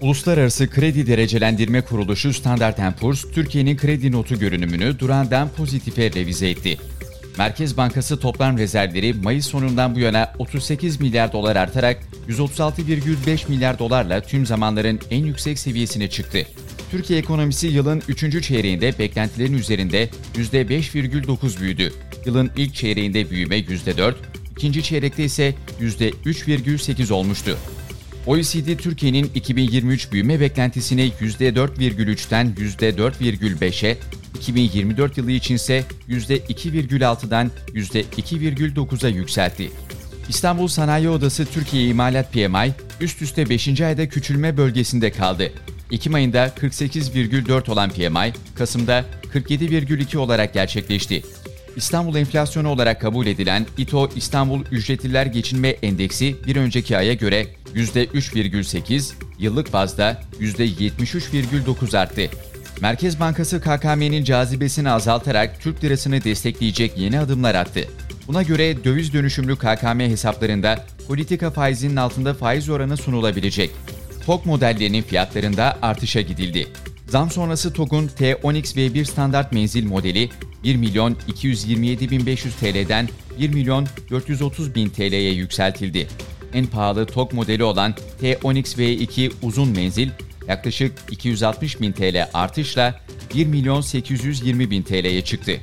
Uluslararası Kredi Derecelendirme Kuruluşu Standard Poor's, Türkiye'nin kredi notu görünümünü durağından pozitife revize etti. Merkez Bankası toplam rezervleri Mayıs sonundan bu yana 38 milyar dolar artarak 136,5 milyar dolarla tüm zamanların en yüksek seviyesine çıktı. Türkiye ekonomisi yılın 3. çeyreğinde beklentilerin üzerinde %5,9 büyüdü. Yılın ilk çeyreğinde büyüme %4, ikinci çeyrekte ise %3,8 olmuştu. OECD Türkiye'nin 2023 büyüme beklentisini %4,3'ten %4,5'e, 2024 yılı içinse %2,6'dan %2,9'a yükseltti. İstanbul Sanayi Odası Türkiye İmalat PMI üst üste 5. ayda küçülme bölgesinde kaldı. Ekim ayında 48,4 olan PMI, Kasım'da 47,2 olarak gerçekleşti. İstanbul enflasyonu olarak kabul edilen İTO İstanbul Ücretliler Geçinme Endeksi bir önceki aya göre %3,8, yıllık bazda %73,9 arttı. Merkez Bankası KKM'nin cazibesini azaltarak Türk lirasını destekleyecek yeni adımlar attı. Buna göre döviz dönüşümlü KKM hesaplarında politika faizinin altında faiz oranı sunulabilecek. TOG modellerinin fiyatlarında artışa gidildi. Zam sonrası TOG'un T-Onyx V1 standart menzil modeli 1 milyon 227 bin 500 TL'den 1 milyon 430 bin TL'ye yükseltildi. En pahalı TOG modeli olan T-Onyx V2 uzun menzil yaklaşık 260 bin TL artışla 1 milyon 820 bin TL'ye çıktı.